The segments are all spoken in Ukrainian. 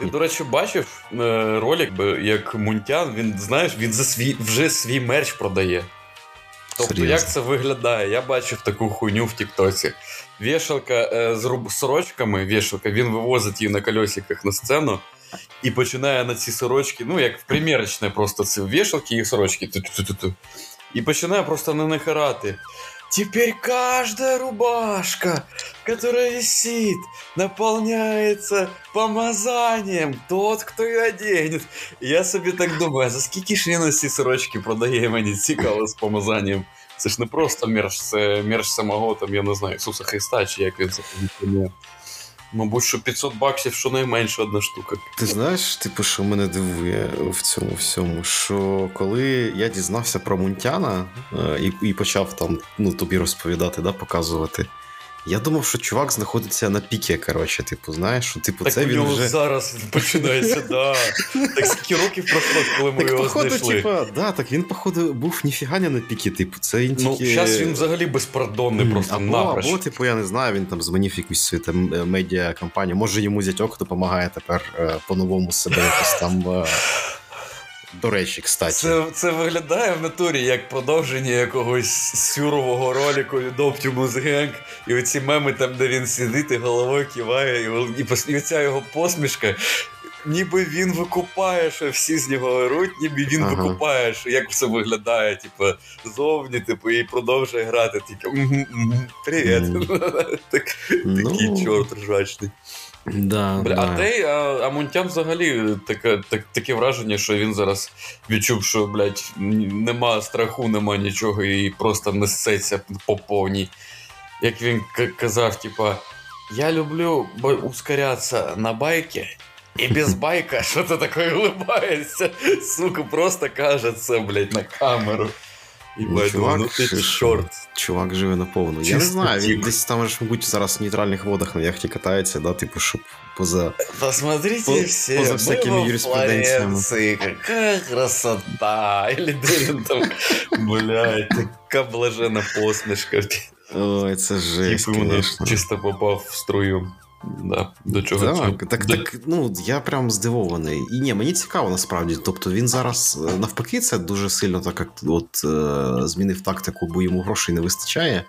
Ти, до речі, бачив е, ролик, як Мунтян, він знаєш, він за свій вже свій мерч продає. Тобто, Серйозно? як це виглядає? Я бачив таку хуйню в Тіктоці. Вішалка е, з руб... сорочками, вішалка, він вивозить її на кольосиках на сцену і починає на ці сорочки, ну, як в примірочне просто це вішалки і сорочки. І починає просто на них орати. Теперь каждая рубашка, которая висит, наполняется помазанием. Тот, хто її оденет. Я собі так думаю, за скільки ж він ці сорочки продає мені цікаво з помазанням. Це ж не просто мерч, це мерч самого там, я не знаю, Ісуса Христа, чи як він це повідомляє. Мабуть, що 500 баксів щонайменше одна штука. Ти знаєш, типу, що мене дивує в цьому всьому? Що коли я дізнався про Мунтяна е, і і почав там ну, тобі розповідати, да, показувати. Я думав, що чувак знаходиться на піки, коротше, типу, знаєш, що типу, так це у він нього вже... зараз починається, да. Так скільки років пройшло, коли ми так, його походу, знайшли. Типа, да, так він, походу, був ніфіга не на піки, типу, це він Ну, тільки... зараз він взагалі безпардонний, просто або, напроч. Або, типу, я не знаю, він там змінив якусь свою там медіа кампанію. Може йому зятьок допомагає тепер е, по-новому себе якось там. До речі, кстати. Це це виглядає в натурі як продовження якогось сюрового роліку від Optimus Gang. І оці меми там, де він сидить і головою киває, і, і, і ця його посмішка. Ніби він викупає, що всі з нього оруть, ніби він ага. викупає, що як все виглядає, типу, зовні, типу, і продовжує грати. Тільки привіт. Mm. так, ну... Такий чорт ржачний. Да, Бля, да. А той, а, а Мунтян взагалі таке так, таке враження, що він зараз відчув, що блядь, нема страху, нема нічого, і просто несеться по повній. Як він казав, типа, я люблю ускорятися на байки. І без байка, що ти таке улыбаєшся? Сука, просто каже це, блядь, на камеру. І ну, чувак, ну ти чорт. Чувак живе наповну. Я не знаю, він десь там ж, мабуть, зараз в нейтральних водах на яхті катається, да, типу, щоб поза. Посмотрите по, все, поза всякими юриспруденціями. Яка красота! Или де він там, блядь, така блажена посмішка. Ой, це жесть, конечно. чисто попав в струю. Да, до чого Так, так, так, ну я прям здивований. І ні, мені цікаво насправді. Тобто він зараз навпаки, це дуже сильно так як от е, змінив тактику, бо йому грошей не вистачає.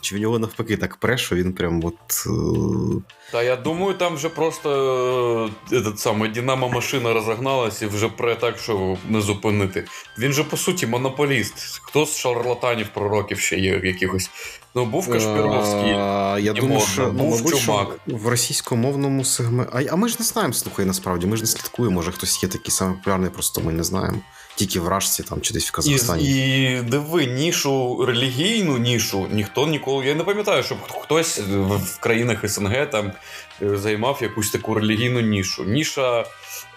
Чи в нього навпаки так пре, що він прям от. Е... Та я думаю, там вже просто этот самий Динамо машина розогналась і вже пре так, що не зупинити. Він же по суті монополіст. Хто з шарлатанів пророків ще є якихось? Ну, був Кашпіровський. А, я думаю, що, був мабуть, що в російськомовному сегменті. А, а ми ж не знаємо, слухай, насправді. Ми ж не слідкуємо, може хтось є такий самий популярний, просто ми не знаємо. Тільки в Рашці там чи десь в Казахстані. І, і диви, нішу, релігійну нішу ніхто ніколи. Я не пам'ятаю, щоб хтось в країнах СНГ там займав якусь таку релігійну нішу. Ніша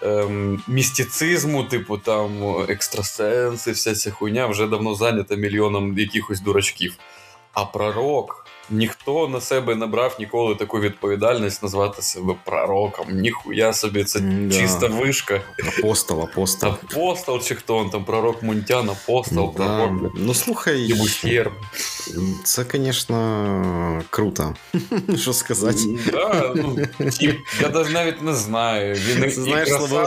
ем, містицизму, типу там екстрасенси, вся ця хуйня вже давно зайнята мільйоном якихось дурачків. А пророк ніхто на себе не брав ніколи таку відповідальність назвати себе пророком. Ніхуя собі, це да. чиста вишка. Апостол, апостол. Апостол, чи хто он там, пророк Мунтян, апостол, да. пророк. Ну слухай, Дебусьєр. це, звісно, круто. Що сказати? Да, ну, я навіть навіть не знаю. Він Ти знаєш, словами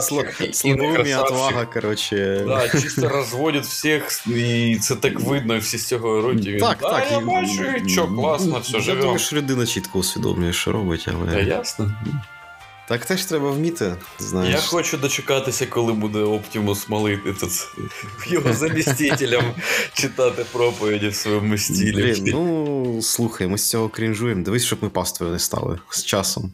отвага, коротше. Да, чисто розводять всіх, і це так видно, і всі з цього роті. Так, так. Я бачу, і що, класно, все, живемо. Я думаю, що людина чітко усвідомлює, що робить, але. Та ясно. Так теж треба вміти. знаєш. Я хочу дочекатися, коли буде Оптимус молити тут його замістителям читати проповіді в своєму стілі. Блін, ну слухай, ми з цього крінжуємо. Дивись, щоб ми паствою не стали з часом.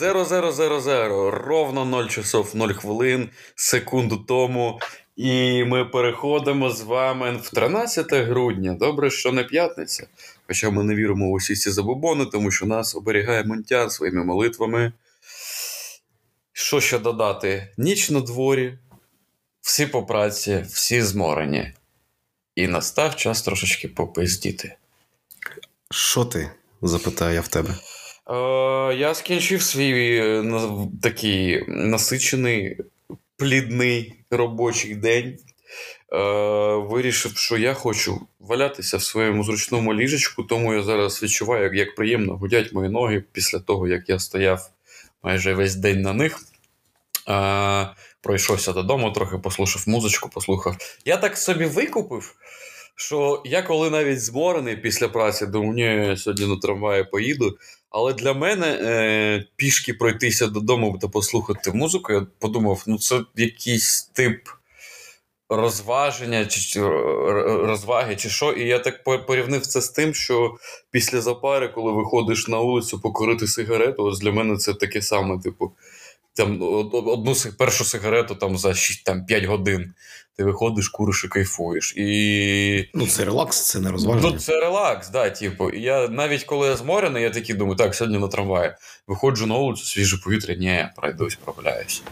Зеро, зеро, зеро, зеро. Ровно 0 часов 0 хвилин, секунду тому. І ми переходимо з вами в 13 грудня. Добре, що не п'ятниця. Хоча ми не віримо в усі ці забобони, тому що нас оберігає Монтян своїми молитвами. Що ще додати? Ніч на дворі, всі по праці, всі зморені. і настав час трошечки попиздіти. Що ти? запитаю я в тебе. Е, Я скінчив свій е, такий насичений, плідний робочий день. Е, Вирішив, що я хочу валятися в своєму зручному ліжечку, тому я зараз відчуваю, як, приємно гудять мої ноги після того, як я стояв майже весь день на них. Пройшовся додому, трохи послухав музичку, послухав. Я так собі викупив, що я коли навіть зморений після праці, думаю, ні, я сьогодні на трамваї поїду. Але для мене е, пішки пройтися додому та послухати музику, я подумав, ну це якийсь тип розваження чи, розваги, чи що. І я так порівнив це з тим, що після запари, коли виходиш на вулицю покорити сигарету, ось для мене це таке саме, типу, там одну першу сигарету там за 6, там, 5 годин. Ти виходиш, куриш і кайфуєш. І... Ну, це релакс, це не розваження. Ну, це релакс, да, типу. Я навіть коли я зморений, я такий думаю, так, сьогодні на трамваї. Виходжу на вулицю, свіже повітря, ні, пройдусь, прогуляюсь.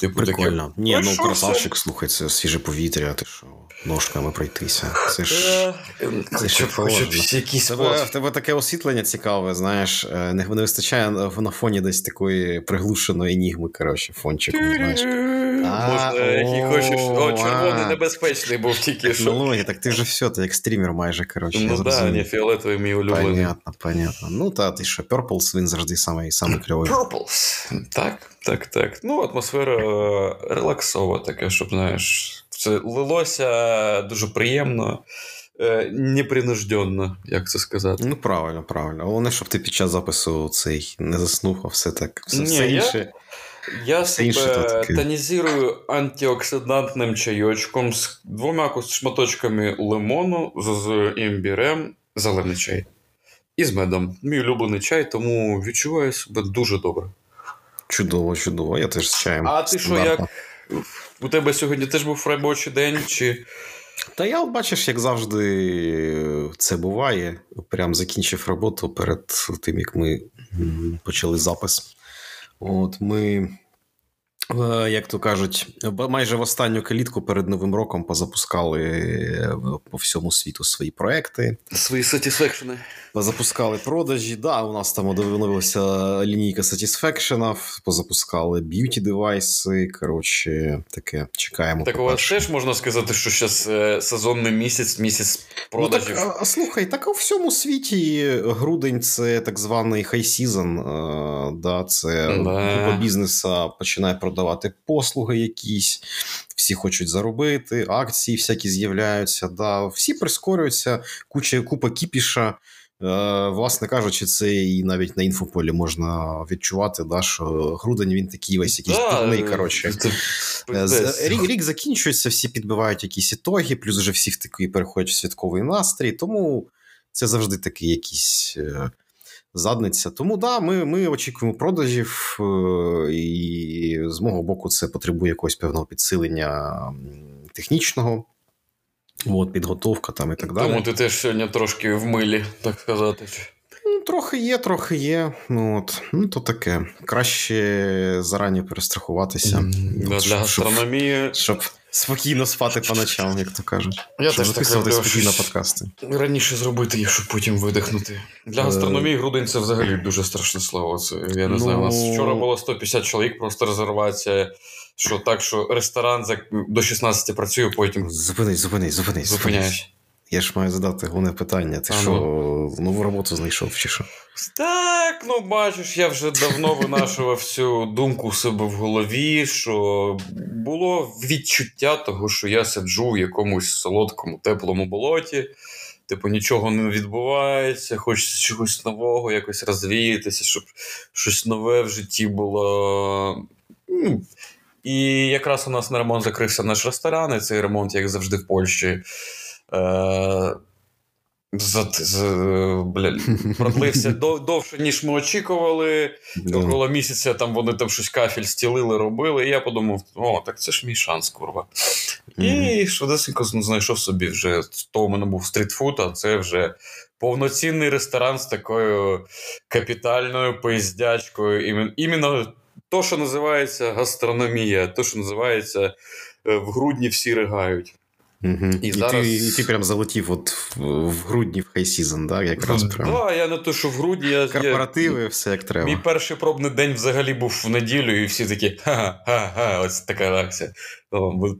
Типу, Прикольно. Таке, Ні, ну красавчик, слухай, це свіже повітря, ти що, ножками пройтися. Це ж е, це ж якісь тебе, В тебе таке освітлення цікаве, знаєш, е, не, не вистачає на фоні десь такої приглушеної енігми, коротше, фончику, знаєш. Можна, який хочеш. О, червоний небезпечний був тільки що. Ну, так ти вже все, ти як стрімер майже, коротше. Ну так, не фіолетовий мій улюблений. Понятно, понятно. Ну, та ти що, Purples, він завжди самий, самий кльовий. Purples, так. Так, так. Ну, атмосфера е, релаксова, така, щоб, знаєш, це лилося дуже приємно, е, непринужденно, як це сказати. Ну, правильно, правильно. Головне, щоб ти під час запису цей не заснув, а все так. Все, Ні, все інше. Я, все себе тонізую антиоксидантним чайочком з двома шматочками лимону, з імбірем, зелений чай. І з медом. Мій улюблений чай, тому відчуваю себе дуже добре. Чудово, чудово. Я теж з чаєм. А ти що, як? У тебе сьогодні теж був робочий день? чи... Та я, бачиш, як завжди, це буває. Прям закінчив роботу перед тим, як ми почали запис. От ми як то кажуть, майже в останню калітку перед новим роком позапускали е, по всьому світу свої проекти. Свої satisfaction и. Позапускали продажі. Да, у нас там оновилася лінійка satisfaction ів, позапускали beauty девайси. Коротше, таке чекаємо. Так у вас теж можна сказати, що зараз е, сезонний місяць, місяць продажів. Ну, так, а, Слухай, так у всьому світі грудень це так званий хай-сізон. Да, Це да. бізнесу починає продавати продавати послуги якісь, всі хочуть заробити, акції всякі з'являються. Да, Всі прискорюються, куча купа кіпіша. Е, власне кажучи, це і навіть на інфополі можна відчувати, да, що грудень він такий весь якийсь да, дурний. коротше. Е, рік рік закінчується, всі підбивають якісь ітоги, плюс вже всіх такий переходять в святковий настрій. Тому це завжди такий якийсь е, задниця. Тому да, ми ми очікуємо продажів, е, і з мого боку, це потребує якогось певного підсилення технічного. От, підготовка там і так далі. Тому ти теж сьогодні трошки в милі, так сказати. Ну, Трохи є, трохи є. Ну, от. ну то таке. Краще зарані перестрахуватися. Для гастрономії. Щоб, щоб спокійно спати по ночам, як то кажуть. Я теж так спокійно подкасти. Раніше зробити їх, щоб потім видихнути. Для гастрономії грудень це взагалі дуже страшне слово. Це, Я не ну... знаю. У нас вчора було 150 чоловік, просто резервація. Що так, що ресторан до 16 працює, потім. Зупинись, зупинись, зупинись. Зупиняєш. Я ж маю задати головне питання. Ти а що, ну. нову роботу знайшов чи що? Так, ну бачиш, я вже давно винашував цю думку себе в голові, що було відчуття того, що я сиджу в якомусь солодкому, теплому болоті. Типу, нічого не відбувається, хочеться чогось нового, якось розвіятися, щоб щось нове в житті було. Ну, і якраз у нас на ремонт закрився наш ресторан, і цей ремонт, як завжди, в Польщі. Е, за, за, бля, продлився довше, ніж ми очікували. Около місяця там вони там щось кафель стілили, робили. І я подумав: о, так це ж мій шанс, курва. Mm-hmm. І швидесенько знайшов собі вже то у мене був стрітфуд, а це вже повноцінний ресторан з такою капітальною поїздячкою. Іменно то, що називається гастрономія, то, що називається е, в грудні всі ригають. Угу. І, і, зараз... ти, і ти прям залетів от в, в грудні в хай-сізон, да? якраз прям. Да, я не то, що в грудні. Я, Корпоративи, я... все як треба. Мій перший пробний день взагалі був в неділю, і всі такі ха-ха, ось така реакція.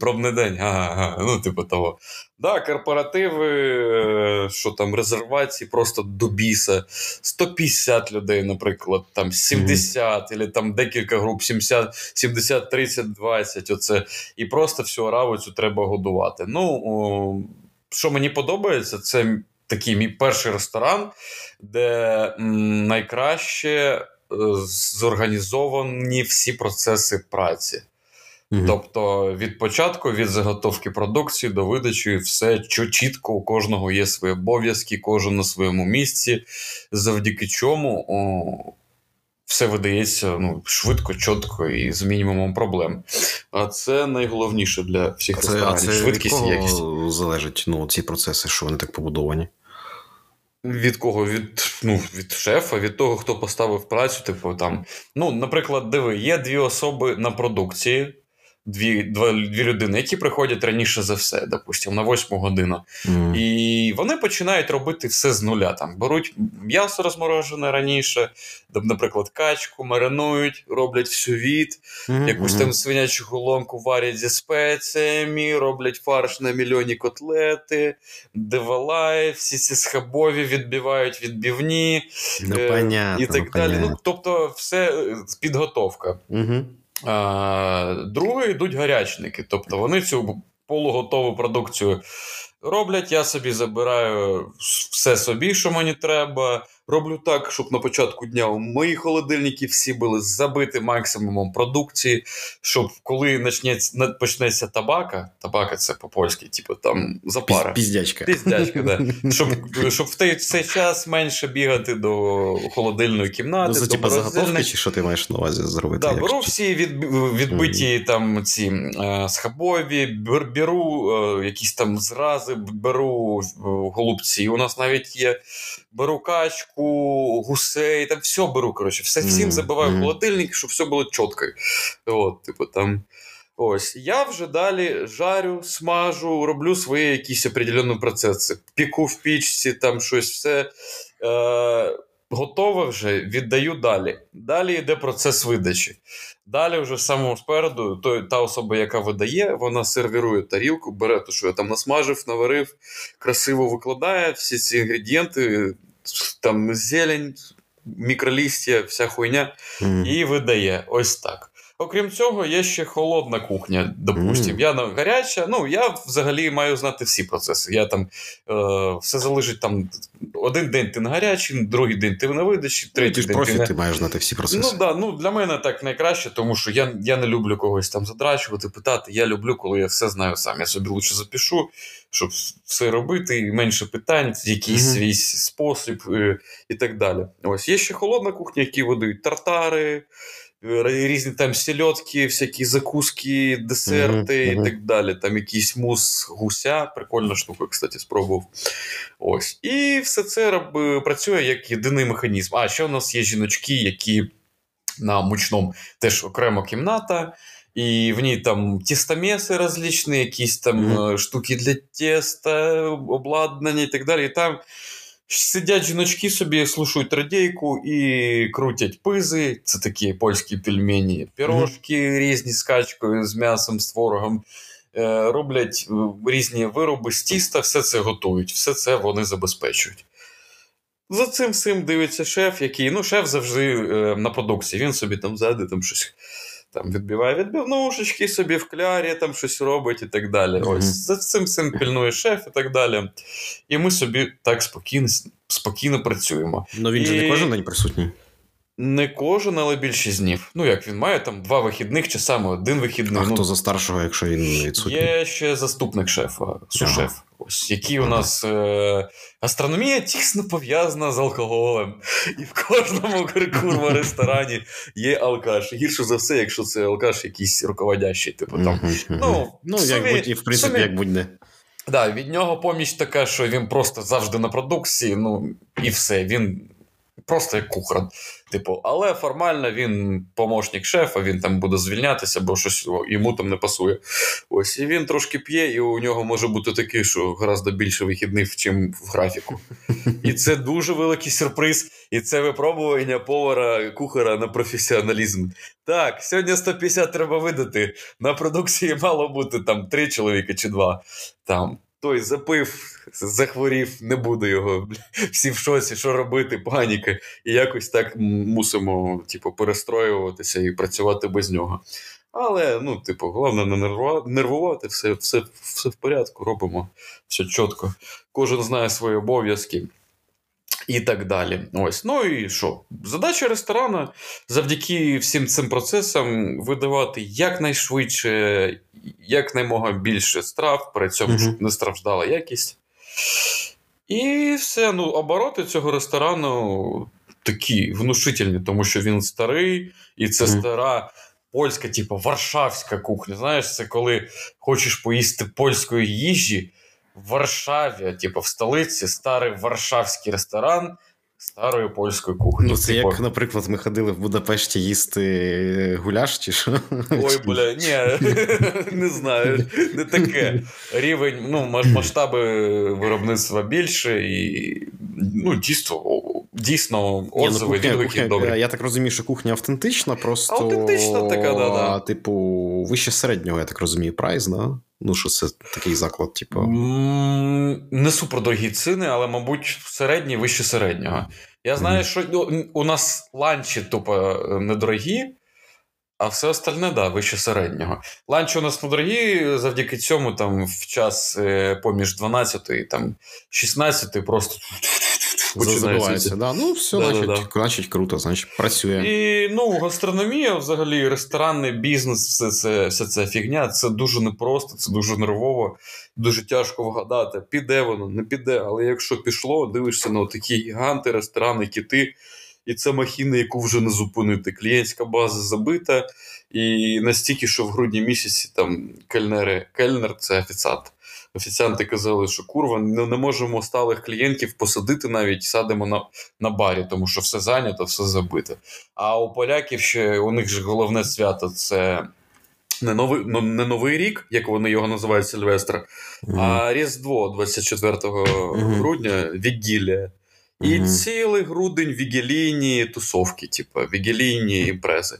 Пробний день, ага, ну, типу того. Да, корпоративи, е, що там, резервації просто до біса. 150 людей, наприклад, там 70, mm-hmm. або там декілька груп, 70, 70, 30, 20. Оце. І просто всю араву цю треба годувати. Ну, о, що мені подобається, це такий мій перший ресторан, де м, найкраще е, зорганізовані всі процеси праці. Угу. Тобто від початку, від заготовки продукції до видачі, все чітко у кожного є свої обов'язки, кожен на своєму місці, завдяки чому о, все видається ну, швидко, чітко і з мінімумом проблем. А це найголовніше для всіх це, ресторанів. Це Швидкість і якість. залежить ну, ці процеси, що вони так побудовані. Від кого? Від ну, від шефа, від того, хто поставив працю. Типу, там. Ну, Наприклад, диви, є дві особи на продукції дві два, дві людини, які приходять раніше за все, допустимо, на восьму годину. Mm. І вони починають робити все з нуля. Там Беруть м'ясо розморожене раніше, наприклад, качку, маринують, роблять всю від, mm-hmm. якусь там свинячу голонку варять зі спеціями, роблять фарш на мільйоні котлети, девалай, всі ці схабові відбивають відбивні ну, е- понятно, і так ну, далі. Ну, Тобто, все е, підготовка. Mm-hmm. Друге йдуть гарячники. Тобто вони цю полуготову продукцію роблять. Я собі забираю все собі, що мені треба. Роблю так, щоб на початку дня у мої холодильники всі були забиті максимумом продукції, щоб коли почнеться, почнеться табака, табака це по-польськи, типу там запара. Піздячка. Піздячка, да. Щоб щоб в той цей час менше бігати до холодильної кімнати. Ну, Це типу заготовки, чи що ти маєш на увазі зробити? Да, Беру всі від, відбиті mm-hmm. там ці е, схабові, беру е, якісь там зрази, беру голубці. У нас навіть є беру качку, гусей, там все беру. коротше, все, Всім забиваю mm-hmm. холодильник, щоб все було чітко. От, типу, там. Ось, я вже далі жарю, смажу, роблю свої якісь определені процеси. Піку в пічці, там щось все. Е, Готове вже віддаю далі. Далі йде процес видачі. Далі, вже самому спереду, то, та особа, яка видає, вона сервірує тарілку, бере те, що я там насмажив, наварив, красиво викладає всі ці інгредієнти, там зелень, мікролістя, вся хуйня, mm. і видає ось так. Окрім цього, є ще холодна кухня. Допустим, mm. я на гаряча. Ну я взагалі маю знати всі процеси. Я там е, все залежить там. Один день ти на гарячий, другий день ти на видачі, третій ну, ти день профі, ти, не... ти маєш знати всі процеси. Ну да, ну для мене так найкраще, тому що я я не люблю когось там задрачувати, питати. Я люблю, коли я все знаю сам. Я собі лучше запишу, щоб все робити, і менше питань, якийсь mm-hmm. свій спосіб і, і так далі. Ось є ще холодна кухня, які видають тартари різні там сільотки, всякі закуски, десерти mm-hmm. і так далі. Там якийсь мус гуся, прикольна штука, кстати, спробував. Ось. І все це працює як єдиний механізм. А ще у нас є жіночки, які на мучному теж окрема кімната. І в ній там тістомеси розлічні, якісь там mm-hmm. штуки для теста, обладнання і так далі. І там Сидять жіночки собі, слушають радійку і крутять пизи. Це такі польські пельмені, пірожки mm-hmm. різні з качкою, з м'ясом, з творогом. Е, роблять е, різні вироби з тіста, все це готують, все це вони забезпечують. За цим всім дивиться шеф, який ну, шеф завжди е, на продукції. Він собі там ззади там щось там відбиває відбивнушечки собі в клярі, там щось робить і так далі. Mm-hmm. Ось за цим всім пильнує шеф і так далі. І ми собі так спокійно спокійно працюємо. Ну він і... же не кожен день присутній. Не кожен, але більшість днів. Ну, як він має там два вихідних чи саме один вихідний. А ну, хто за старшого, якщо він відсутній? Є ще заступник шефа, сушеф. Ага. Ось, які у нас е- астрономія тісно пов'язана з алкоголем. І в кожному курва ресторані є алкаш. Гірше за все, якщо це алкаш якийсь руководящий. Типу там. Ну, ну як будь, і в принципі, сумі... як будь-не. Да, від нього поміч така, що він просто завжди на продукції, ну і все. Він просто як кухар. Типу, але формально він помощник шефа, він там буде звільнятися, бо щось йому там не пасує. Ось і він трошки п'є, і у нього може бути такий, що гораздо більше вихідних, чим в графіку. І це дуже великий сюрприз. І це випробування повара кухара на професіоналізм. Так, сьогодні 150 треба видати. На продукції мало бути там три чоловіка чи два. Там той запив, захворів, не буде його. Всі в шоці, що робити, паніка. І якось так мусимо, типу, перестроюватися і працювати без нього. Але, ну, типу, головне не нервувати, все, все, все в порядку, робимо все чітко. Кожен знає свої обов'язки. І так далі. Ось. Ну і що? Задача ресторану завдяки всім цим процесам видавати якнайшвидше, якнаймога більше страв, при цьому mm-hmm. щоб не страждала якість. І все, ну, обороти цього ресторану такі внушительні, тому що він старий, і це mm-hmm. стара польська, типу, варшавська кухня. Знаєш, це коли хочеш поїсти польської їжі в Варшаві, типу, в столиці, старий варшавський ресторан старої польської кухні. Ну, це типу... як, наприклад, ми ходили в Будапешті їсти гуляш, чи що? Ой, бля, ні, не знаю. Не таке. Рівень, ну, масштаби виробництва більше, і ну, дійсно, дійсно ну, отзиви відгуки добрі. Я так розумію, що кухня автентична, просто. Автентична така, да, да. Типу, вище середнього, я так розумію, прайс, да? Ну, що це такий заклад, типу. Не супердорогі ціни, але, мабуть, середній вище середнього. Я знаю, mm. що ну, у нас ланчі тупо недорогі, а все остальне, да, вище середнього. Ланчі у нас недорогі, завдяки цьому там в час е, поміж 12 і там 16 просто Забувається, да. Ну, все, да, значить, да, значить, круто, значить, працює. І ну, гастрономія, взагалі, ресторанний бізнес, все це все це фігня. Це дуже непросто, це дуже нервово, дуже тяжко вгадати, піде воно, не піде. Але якщо пішло, дивишся на такі гіганти, ресторани, кити. І це махіна, яку вже не зупинити. Клієнтська база забита, і настільки, що в грудні місяці там кельнери, кельнер це офіціант офіціанти казали, що курва, не, не можемо сталих клієнтів посадити навіть садимо на на барі, тому що все зайнято, все забито. А у поляків ще у них ж головне свято це. Не новий ну, не новий рік, як вони його називають Сильвестр, mm-hmm. а Різдво 24 mm-hmm. грудня відділля. І mm-hmm. цілий грудень вігелійні тусовки, типу, вігелійні імпрези.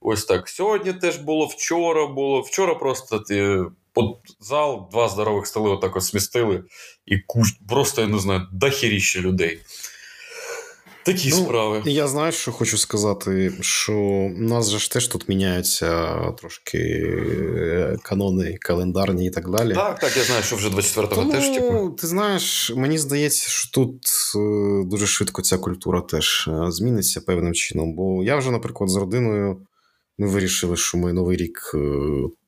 Ось так. Сьогодні теж було, вчора було. Вчора просто ти под зал, два здорових столи отак от смістили, і куч, просто, я не знаю, дохеріще людей. Такі ну, справи. Я знаю, що хочу сказати, що у нас же ж теж тут міняються трошки е, канони календарні і так далі. Так, так, я знаю, що вже 24-го Тому, теж. типу. Ти знаєш, мені здається, що тут е, дуже швидко ця культура теж е, зміниться певним чином. Бо я вже, наприклад, з родиною ми вирішили, що ми Новий рік е,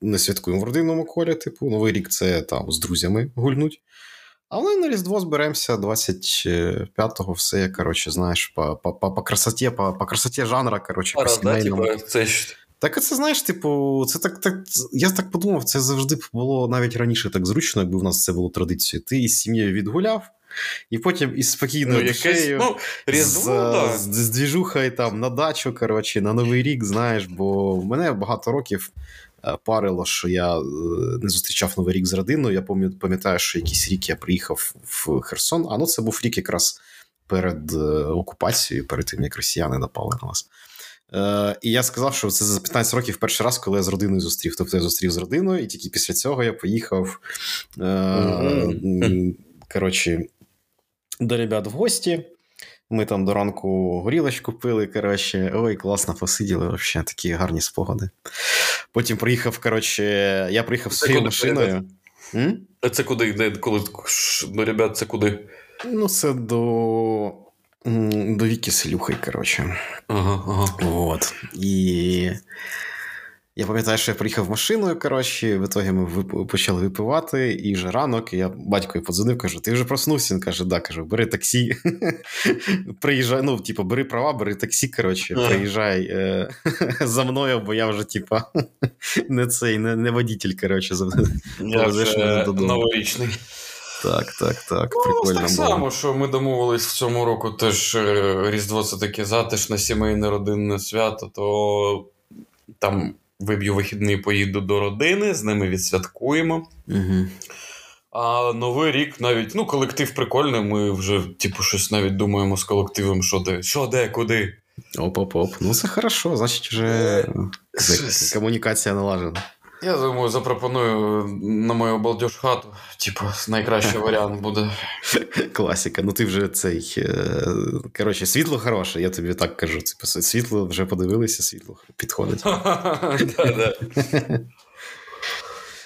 не святкуємо в родинному колі. Типу, Новий рік це там з друзями гульнуть. Але на Різдво зберемося 25-го, все, коротше, знаєш, по по, по, по красоті по, по красоті жанра, коротше, по сімейному. Да, типу, це ж... Так це знаєш, типу, це так, так. Я так подумав, це завжди було навіть раніше так зручно, якби в нас це було традицією. Ти із сім'єю відгуляв, і потім із спокійною ну, душею ну, різдво, з, да. з, з двіжухою там на дачу, коротше, на Новий рік, знаєш, бо в мене багато років е, парило, що я е, не зустрічав Новий рік з родиною. Я пам'ятаю, що якийсь рік я приїхав в Херсон, а ну це був рік якраз перед е, окупацією, перед тим, як росіяни напали на нас. Е, І я сказав, що це за 15 років перший раз, коли я з родиною зустрів. Тобто я зустрів з родиною, і тільки після цього я поїхав. Е. Коротше, до ребят в гості. Ми там до ранку горілочку пили. коротше, Ой, класно посиділи, взагалі, такі гарні спогади. Потім приїхав, коротше, я приїхав своєю машиною. А це куди? Де, коли, До ребят, це куди? Ну, це до до Віки Селюхи, коротше. Ага, ага. От. І я пам'ятаю, що я приїхав машиною, коротше, в ітогі ми вип... почали випивати, і вже ранок, і я батькові подзвонив, кажу: ти вже проснувся? Він каже, да, кажу, бери таксі. Приїжджай, ну, типу, бери права, бери таксі, коротше, приїжджай е- за мною, бо я вже, типу, не цей, не, не водитель, коротше, заведеш мене. Новорічний. Так, так, так. Ну, Прикольно так було. само, що ми домовились в цьому року теж е, Різдво це таке затишне сімейне родинне свято, то там виб'ю вихідний, поїду до родини, з ними відсвяткуємо. Угу. А новий рік навіть, ну, колектив прикольний, ми вже, типу, щось навіть думаємо з колективом, що де, що де, куди. Оп-оп-оп. Ну, це хорошо, значить, вже комунікація налажена. Я думаю, запропоную на мою балдеж хату. Типу, найкращий варіант буде. Класіка. Ну ти вже цей. е, Коротше, світло хороше, я тобі так кажу. Типу, світло вже подивилися, світло підходить.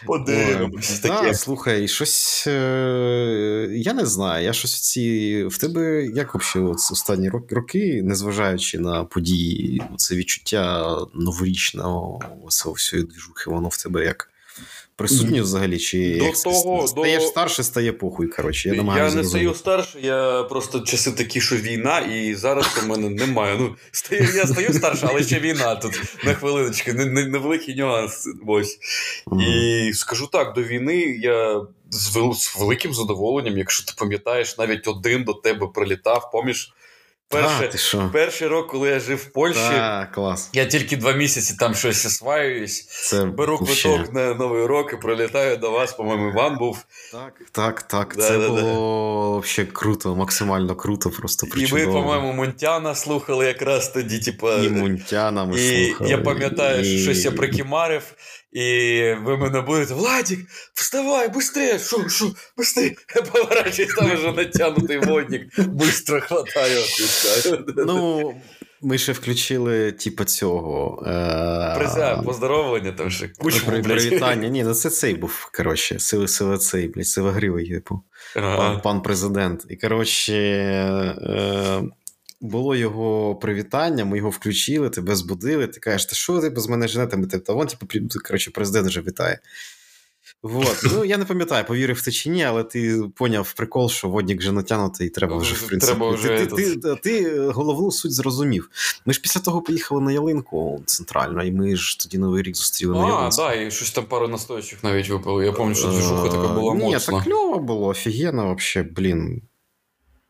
Подивимось таке. Так, слухай, щось. е, Я не знаю. Я щось ці. В тебе як взагалі останні роки, роки, незважаючи на події, це відчуття новорічного цього всієї двіжухи, воно в тебе як присутнє взагалі? Чи До як того- стаєш до- старше, стає похуй. Коротше, я Я не стаю старше, я просто часи такі, що війна, і зараз у мене немає. Ну, стаю, я стаю старше, але ще війна тут на хвилиночку, не- не- невеликий нюанс. Ось. І скажу так, до війни я з великим задоволенням, якщо ти пам'ятаєш, навіть один до тебе прилітав. Поміж А, ти що? перший рок, коли я жив в Польщі, Так, клас. я тільки два місяці там щось осваююсь, Це беру квиток на новий рок і прилітаю до вас, по-моєму, Іван був. Так, так, так. Да, це да, було взагалі круто, максимально круто, просто І ви, причудово. по-моєму, Монтяна слухали якраз тоді, типа. і Мунтяна ми І слухали. я пам'ятаю, що щось я прикимарив, і ви мене будете, Владик, вставай, быстрее, що, що, быстрее. Я поворачуюсь, там вже натягнутий водник, быстро хватаю, отпускаю. Ну, ми ще включили, типу, цього. Е... Призя, поздоровлення там ще кучу, При, блядь. привітання. Ні, ну це цей був, коротше, сили, сили цей, блядь, сивогривий, типу. Пан, Ага. пан президент. І коротше, е, було його привітання, ми його включили, тебе збудили. Ти кажеш, та що ти без мене женете? Ми тебе, Та вон, типу, при- коротше, президент вже вітає. Вот. Ну, я не пам'ятаю, повірив ти чи ні, але ти поняв прикол, що водник вже натягнутий, і треба вже, в принципі. Треба вже ти, ти, ти, ти головну суть зрозумів. Ми ж після того поїхали на ялинку центрально, і ми ж тоді Новий рік зустріли на А, ялинці. да, і щось там пару настоящих навіть випили. Я пам'ятаю, що движуха така була Е, Ні, так кльово було, офігенно вообще, блін.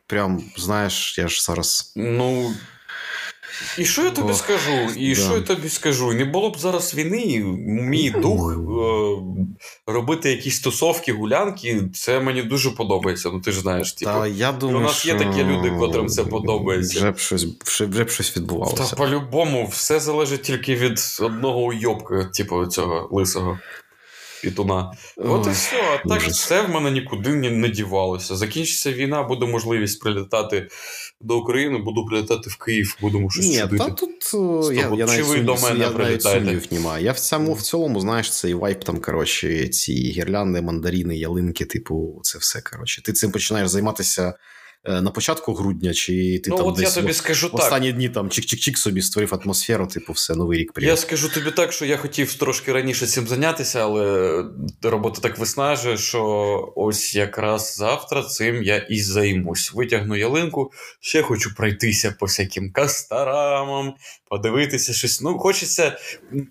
Прям, знаєш, я ж зараз. Ну. І що я тобі Ох, скажу? І да. що я тобі скажу? Не було б зараз війни, і мій дух е, робити якісь тусовки, гулянки, це мені дуже подобається. Ну ти ж знаєш, типу. Та я думаю, нас є такі люди, котрим це подобається. Вже б щось, вже, б щось Та по-любому все залежить тільки від одного уйобка, типу цього лисого пітуна. От і все. А так ужас. все в мене нікуди не, не дівалося. Закінчиться війна, буде можливість прилітати до України, буду прилітати в Київ, будемо щось Ні, чудити. та тут е, я, я Чи ви до мене я прилітаєте? немає. Я в цьому, в цілому, знаєш, цей вайп там, коротше, ці гірлянди, мандаріни, ялинки, типу, це все. Коротше. Ти цим починаєш займатися на початку грудня, чи ти ну, там от я тобі в- скажу в так. останні дні там чик-чик-чик собі створив атмосферу, типу, все, новий рік Я скажу тобі так, що я хотів трошки раніше цим зайнятися, але робота так виснажує, що ось якраз завтра цим я і займусь. Витягну ялинку, ще хочу пройтися по всяким кастарамам, подивитися щось. Ну, хочеться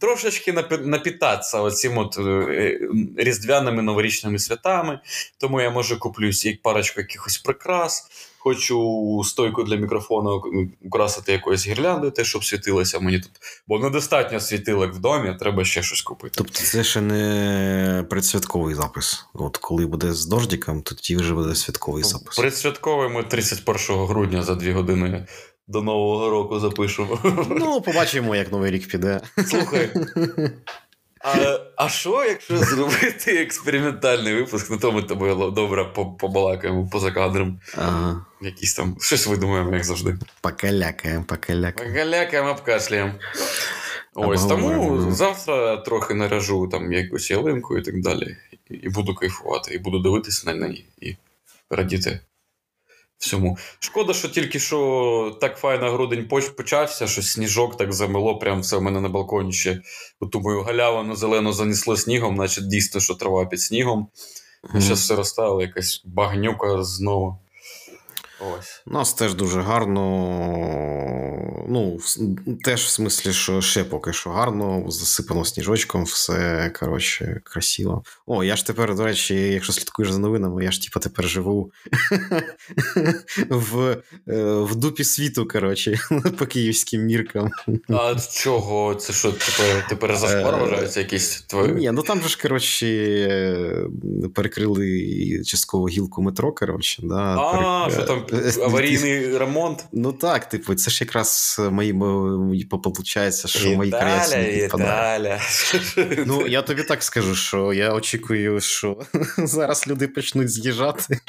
трошечки напітатися оцим от е, різдвяними новорічними святами. Тому я може куплюсь як парочку якихось прикрас. Хочу стойку для мікрофону украсити якоюсь гірляндою, те, щоб світилося мені тут. Бо недостатньо світилок в домі, треба ще щось купити. Тобто це ще не предсвятковий запис. От коли буде з дождиком, тоді вже буде святковий запис. Предсвятковий ми 31 грудня за дві години до Нового року запишемо. Ну, побачимо, як новий рік піде. Слухай. А, а що, якщо зробити експериментальний випуск, на тому тобою добре побалакаємо поза кадром. Ага. Якісь там щось видумаємо, як завжди. Покалякаємо, покалякаємо. Галякаємо, обкашляємо. Ось тому завтра трохи наражу там якусь ялинку і так далі. І, буду кайфувати, і буду дивитися на неї і радіти всьому. Шкода, що тільки що так файно грудень почався, що сніжок так замело, прям все в мене на балконі ще ту мою галявину зелену занесло снігом, наче дійсно, що трава під снігом. Зараз все розтало, якась багнюка знову. Ось. У нас теж дуже гарно. Ну, теж в смислі, що ще поки що гарно, засипано сніжочком, все коротше, красиво. О, я ж тепер, до речі, якщо слідкуєш за новинами, я ж типу, тепер живу в е, в дупі світу, коротше, по київським міркам. А чого? Це що, тепер тепер зашквар е, вважаються якісь твої? Ні, ну там же ж, коротше, перекрили частково гілку метро, коротше. Да, А, що там аварійний ремонт? Ну так, типу, це ж якраз мої, получається, що мої креслі. Ну, я тобі так скажу, що я очікую, що зараз люди почнуть з'їжджати.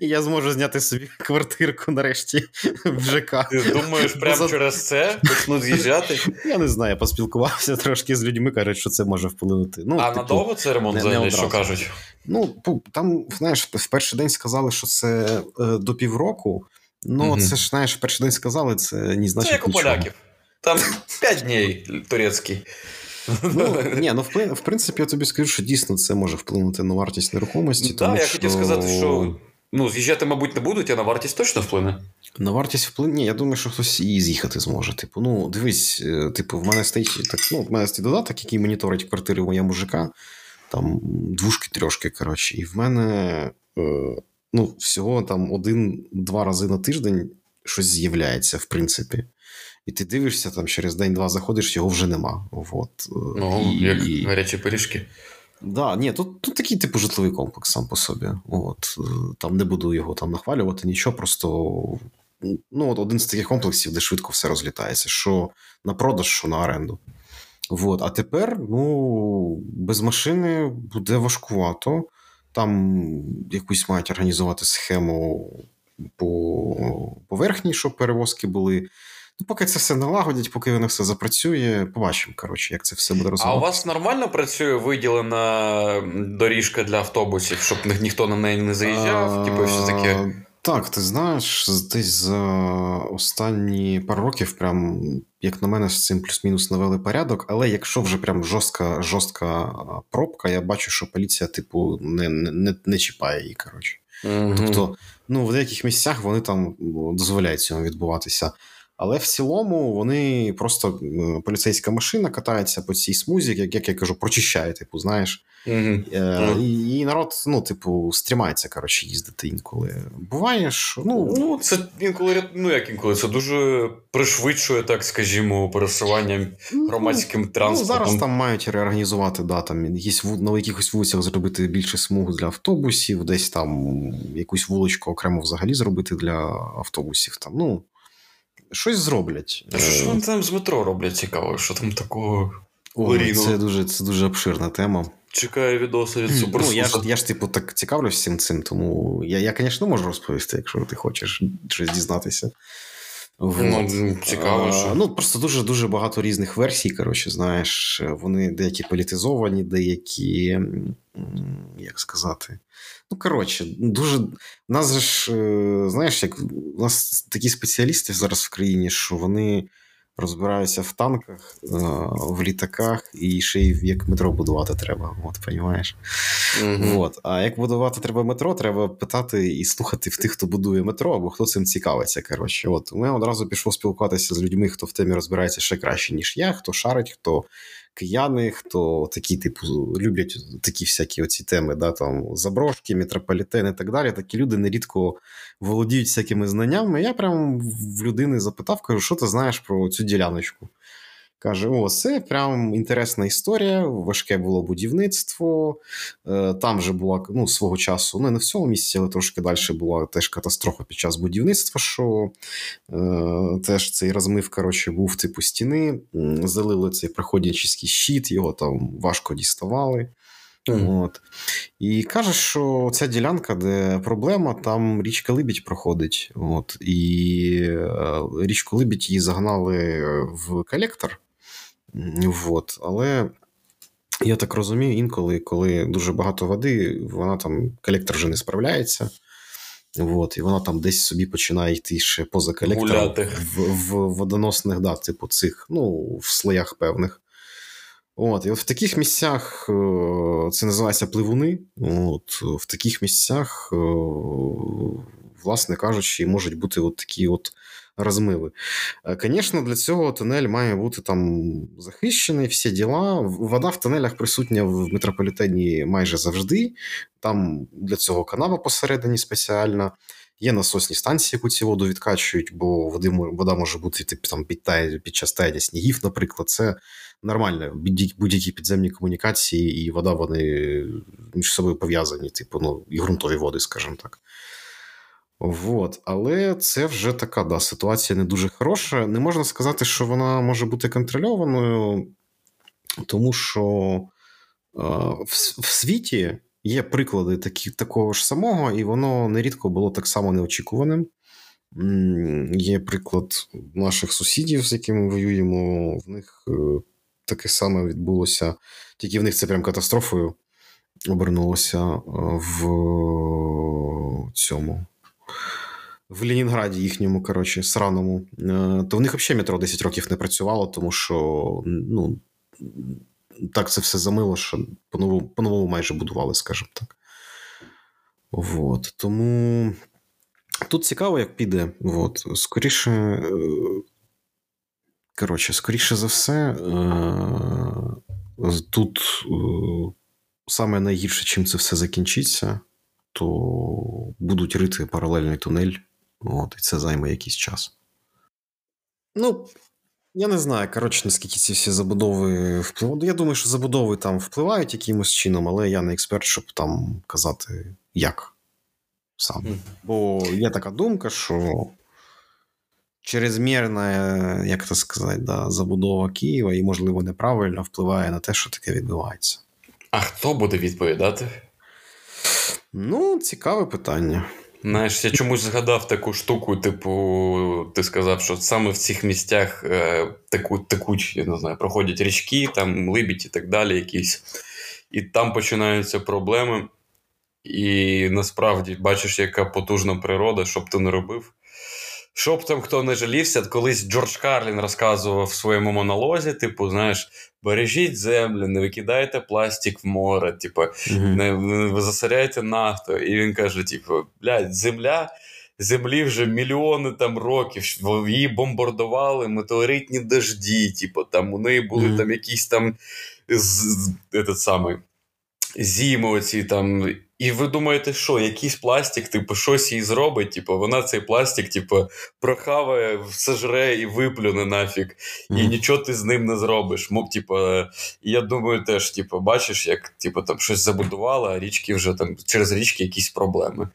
І я зможу зняти собі квартирку нарешті в ЖК. Ти думаєш, прямо За... через це почнуть з'їжджати? Я не знаю, я поспілкувався трошки з людьми, кажуть, що це може вплинути. Ну, А типу, надовго це ремонт взагалі, що кажуть? Ну, там, знаєш, в перший день сказали, що це е, до півроку. Ну, угу. це ж, знаєш, в перший день сказали, це не значить. Це як нічого. у поляків. Там 5 днів турецький. Ну, ні, ну в, в принципі, я тобі скажу, що дійсно це може вплинути на вартість нерухомості. Так, я що... хотів сказати, що ну, з'їжджати, мабуть, не будуть, а на вартість точно вплине. На вартість вплине. Ні, я думаю, що хтось і з'їхати зможе. Типу, ну, дивись, е, типу, в мене стоїть так, ну, в мене стоїть додаток, який моніторить квартири моя мужика. Там двушки-трьошки, коротше, і в мене е, ну, всього там один-два рази на тиждень щось з'являється, в принципі. І ти дивишся, там через день-два заходиш, його вже нема. От. Е, ну, і, як і... гарячі пиріжки. Да, ні, тут тут такий типу житловий комплекс сам по собі. От, е, Там не буду його там нахвалювати, нічого, просто ну, от один з таких комплексів, де швидко все розлітається, що на продаж, що на оренду. От. А тепер ну, без машини буде важкувато. Там якусь мають організувати схему по поверхні, щоб перевозки були. Ну, Поки це все налагодять, поки воно все запрацює, побачимо, коротше, як це все буде розвиватися. А у вас нормально працює виділена доріжка для автобусів, щоб ніхто на неї не заїжджав? Типу, що таке? Так, ти знаєш, десь за останні пару років, прям, як на мене, з цим плюс-мінус навели порядок, але якщо вже прям жорстка жорстка пробка, я бачу, що поліція, типу, не не, не чіпає її. коротше. Угу. Тобто, ну, в деяких місцях вони там дозволяють цьому відбуватися. Але в цілому вони просто поліцейська машина катається по цій смузі, як, як я кажу, прочищає, типу, знаєш. Mm-hmm. Е, і, і народ, ну, типу, стрімається, коротше, їздити інколи. Буває, що. Ну, ну це інколи, ну як інколи, це дуже пришвидшує, так скажімо, пересування ну, громадським ну, транспортом. Ну, Зараз там мають реорганізувати, да, там якісь на якихось вулицях зробити більше смуг для автобусів, десь там якусь вуличку окремо взагалі зробити для автобусів. Там, ну, щось зроблять. А що ж вони там з метро роблять цікаво? Що там такого? Ой, це дуже це дуже обширна тема. Чекаю відоси від Суперсуса. Ну, я ж, я ж, типу, так цікавлюсь всім цим, тому я, я, звісно, можу розповісти, якщо ти хочеш щось дізнатися. Ну, цікаво. що... Ну, просто дуже-дуже багато різних версій, коротше, знаєш, вони деякі політизовані, деякі, як сказати. Ну, коротше, дуже. У нас ж, е, знаєш, як у нас такі спеціалісти зараз в країні, що вони розбираються в танках, е, в літаках, і ще й як метро будувати треба. От, розумієш? Mm-hmm. От. А як будувати треба метро, треба питати і слухати в тих, хто будує метро, або хто цим цікавиться. Коротше. От. Ми одразу пішов спілкуватися з людьми, хто в темі розбирається ще краще, ніж я, хто шарить, хто кияни, хто такі, типу, люблять такі всякі оці теми, да, там, заброшки, метрополітени і так далі. Такі люди нерідко володіють всякими знаннями. Я прям в людини запитав, кажу, що ти знаєш про цю діляночку? Каже: о, це прям інтересна історія. Важке було будівництво. Е, там же була ну, свого часу, ну не в цьому місці, але трошки далі була теж катастрофа під час будівництва. Що е, теж цей розмив коротше, був типу стіни, залили цей проходячий щит, його там важко діставали. Mm. От. І каже, що ця ділянка, де проблема, там річка Либідь проходить. От. І е, річку Либідь її загнали в колектор. Вот. Але я так розумію, інколи, коли дуже багато води, вона там колектор вже не справляється. От, І вона там десь собі починає йти ще поза колектором в, в водоносних да, типу цих, ну, в слоях певних. От, І от в таких місцях е, це називається пливуни. От, В таких місцях, е, власне кажучи, можуть бути от такі от розмиви. Звісно, для цього тунель має бути там захищений, всі діла. Вода в тунелях присутня в метрополітені майже завжди. Там для цього канава посередині спеціальна. Є насосні станції, яку цю воду відкачують, бо води, вода може бути тип, там, під, під час таяння снігів, наприклад. Це нормально. Будь-які підземні комунікації і вода вони між собою пов'язані, типу, ну, і ґрунтові води, скажімо так. Вот. Але це вже така да, ситуація не дуже хороша. Не можна сказати, що вона може бути контрольованою, тому що е, в, в світі є приклади такі, такого ж самого, і воно нерідко було так само неочікуваним. Є приклад наших сусідів, з якими воюємо, в них е, таке саме відбулося, тільки в них це прям катастрофою обернулося е, в цьому в Ленінграді їхньому, коротше, сраному, е, то в них взагалі метро 10 років не працювало, тому що ну, так це все замило, що по-новому, по-новому майже будували, скажімо так. Вот. Тому тут цікаво, як піде. Вот. Скоріше, е, коротше, скоріше за все, е, тут саме найгірше, чим це все закінчиться, то будуть рити паралельний тунель От, І це займе якийсь час. Ну, я не знаю, коротше, наскільки ці всі забудови впливають. Я думаю, що забудови там впливають якимось чином, але я не експерт, щоб там казати, як сам. Mm. Бо є така думка, що чрезмірна, як це сказати, да, забудова Києва і, можливо, неправильно впливає на те, що таке відбувається. А хто буде відповідати? Ну, цікаве питання. Знаєш, я чомусь згадав таку штуку, типу, ти сказав, що саме в цих місцях е, таку, текучі, я не знаю, проходять річки, там либідь і так далі, якісь. І там починаються проблеми. І насправді бачиш, яка потужна природа, що б ти не робив. Щоб там хто не жалівся, колись Джордж Карлін розказував в своєму монолозі: типу, знаєш, бережіть землю, не викидайте пластик в море, типу, mm-hmm. не, не засоряйте нафту. І він каже: типу, блядь, земля. Землі вже мільйони там років, її бомбардували метеоритні дожді, типу, там у неї були mm-hmm. там якісь там з, этот самий, зіми оці там і ви думаєте, що якийсь пластик, типу, щось їй зробить, типу, вона цей пластик, типу, прохаває, сожре і виплюне нафіг, і mm. нічого ти з ним не зробиш. Мов, типу, І я думаю, теж, типу, бачиш, як типу, там щось забудувало, а річки вже там через річки якісь проблеми.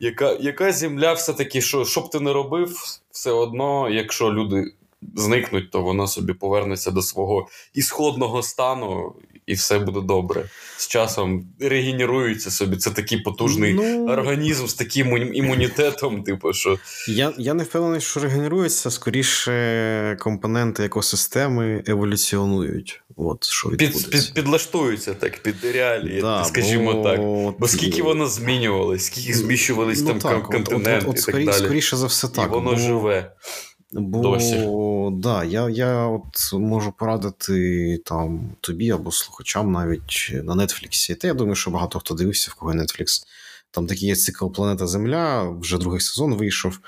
Яка яка земля все-таки, що що б ти не робив, все одно, якщо люди зникнуть, то вона собі повернеться до свого ісходного стану, і все буде добре. З часом регенерується собі. Це такий потужний ну... організм з таким імунітетом. Типу, що... Я я не впевнений, що регенерується, скоріше компоненти екосистеми еволюціонують. От, що під, під, Підлаштуються так, під реалії, да, скажімо бо... так. Бо скільки воно змінювалось, скільки зміщувались ну, там так, континенти от, от, от, і так далі. Скоріше за все так. І воно бо... живе. Бо Досі. да, я я от можу порадити там тобі або слухачам навіть на Нетфліксі. Та я думаю, що багато хто дивився, в кого Netflix. Там такий є цикл Планета Земля, вже другий сезон вийшов.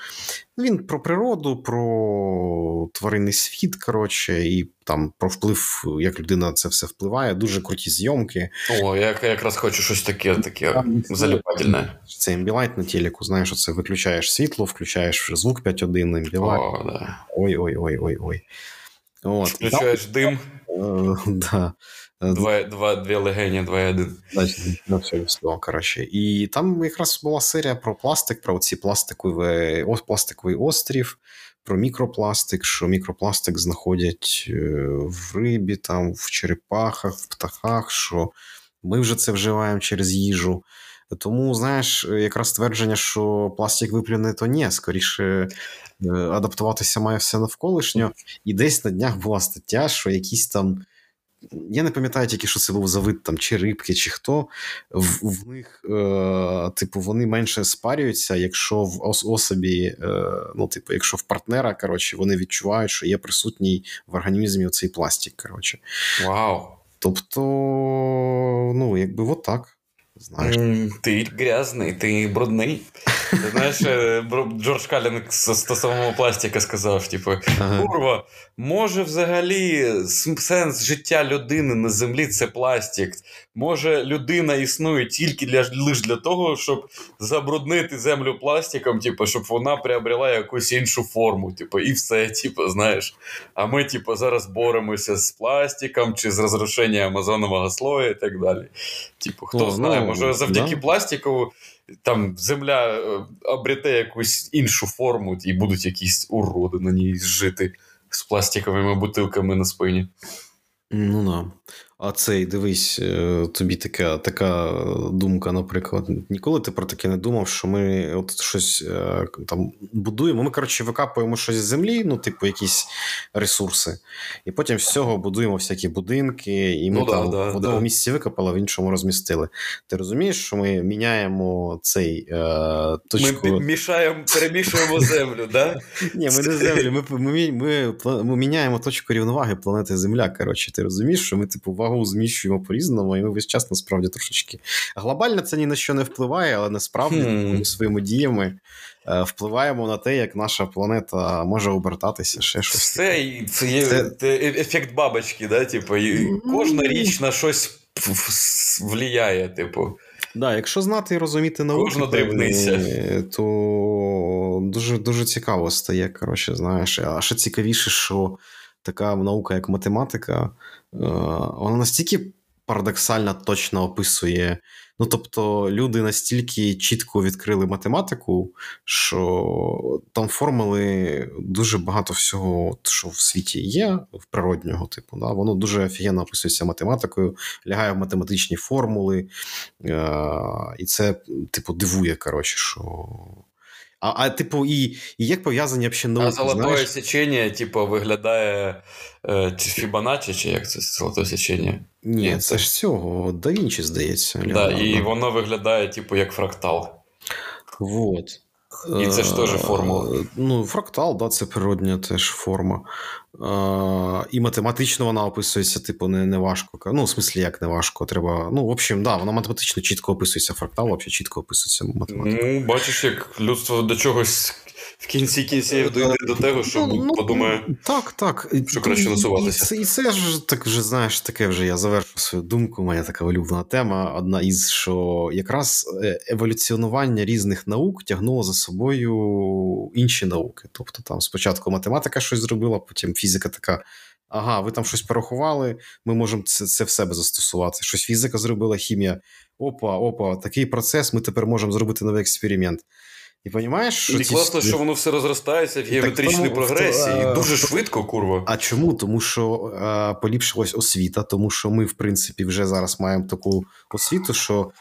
Він про природу, про тваринний світ, коротше, і там про вплив, як людина на це все впливає. Дуже круті зйомки. О, я якраз хочу щось таке таке заліпательне. Це Ambilight на телеку, знаєш, це виключаєш світло, включаєш звук 5.1, Ambilight. О, да. Ой-ой-ой-ой-ой. От. Включаєш дим. Е, да. Два, два, Дві легені, 2-1. На все весело, коротше. І там якраз була серія про пластик, про ці пластикові, пластиковий острів, про мікропластик, що мікропластик знаходять е, в рибі, там, в черепахах, в птахах, що ми вже це вживаємо через їжу. Тому, знаєш, якраз твердження, що пластик виплюне, то ні, скоріше е, адаптуватися має все навколишньо. І десь на днях була стаття, що якісь там. Я не пам'ятаю тільки, що це був за вид там, чи рибки, чи хто. В, в них, е, типу, вони менше спарюються, якщо в особі, е, ну, типу, якщо в партнера, коротше, вони відчувають, що є присутній в організмі цей пластик. коротше. Вау! Тобто, ну, якби от так. Знаєш. Ти грязний, ти брудний. Ти знаєш, е, Джордж Калін стосовно пластика сказав: типу, курва, може, взагалі сенс життя людини на землі це пластик. Може, людина існує тільки для лише для того, щоб забруднити землю пластиком, типу, щоб вона приобрела якусь іншу форму, типу, і все, типу, знаєш. А ми, типу, зараз боремося з пластиком чи з розрушенням Амазонового слою і так далі. Типу, хто О, знає, ну, може завдяки да. пластику там земля е, обрете якусь іншу форму, і будуть якісь уроди на ній жити з пластиковими бутилками на спині. Ну да. А цей дивись, е, тобі така така думка, наприклад. Ніколи ти про таке не думав, що ми от щось е, там будуємо. Ми, коротше, викапуємо щось з землі, ну, типу, якісь ресурси, і потім з цього будуємо всякі будинки, і ми ну, там да, в одному да. місці викопали, в іншому розмістили. Ти розумієш, що ми міняємо цей е, точку. Ми мішаємо, перемішуємо землю, да? Ні, ми не землю. Ми ми, ми, ми міняємо точку рівноваги планети Земля. Коротше, ти розумієш, що ми, типу, вагу зміщуємо по-різному, і ми весь час насправді трошечки. Глобально це ні на що не впливає, але насправді hmm. ми своїми діями е, впливаємо на те, як наша планета може обертатися. ще щось. Це, це є це... Ефект бабочки, да? Типу, кожна річ на щось влияє, типу. Да, якщо знати і розуміти науку, то дуже дуже цікаво стає. коротше, знаєш. А ще цікавіше, що така наука, як математика, вона настільки парадоксально точно описує. Ну, тобто, люди настільки чітко відкрили математику, що там формули дуже багато всього, що в світі є, в природнього типу. Да? Воно дуже офігенно описується математикою, лягає в математичні формули, е- і це, типу, дивує, коротше, що а, а типу, і і як пов'язані взагалі науки, А золотое сечення, типу, виглядає е, Фібоначчі, чи як це золотое сечення? Ні, це, це ж цього, да Вінчі, здається. Да, І воно виглядає, типу, як фрактал. Вот. І це ж теж формула. Е, ну, фрактал, да, це природня теж форма. І математично вона описується, типу, не не важко. Ну, в смислі, як не важко. Треба. Ну, в общем, да, вона математично чітко описується. Фрактал взагалі чітко описується математика. Ну, бачиш, як людство до чогось в кінці кінців дійде до того, що ну, ну, подумає, так, так. що краще насуватися. І це, і це ж так вже знаєш, таке вже я завершу свою думку. Моя така улюблена тема. Одна із що якраз е, еволюціонування різних наук тягнуло за собою інші науки. Тобто, там спочатку математика щось зробила, потім фізика така. Ага, ви там щось порахували, ми можемо це це в себе застосувати. Щось фізика зробила, хімія. Опа, опа, такий процес. Ми тепер можемо зробити новий експеримент. І розумієш, що і ці... класно, що воно все розростається в геометричній прогресії. То, дуже швидко, курва. А чому? Тому що а, поліпшилась освіта, тому що ми, в принципі, вже зараз маємо таку освіту, що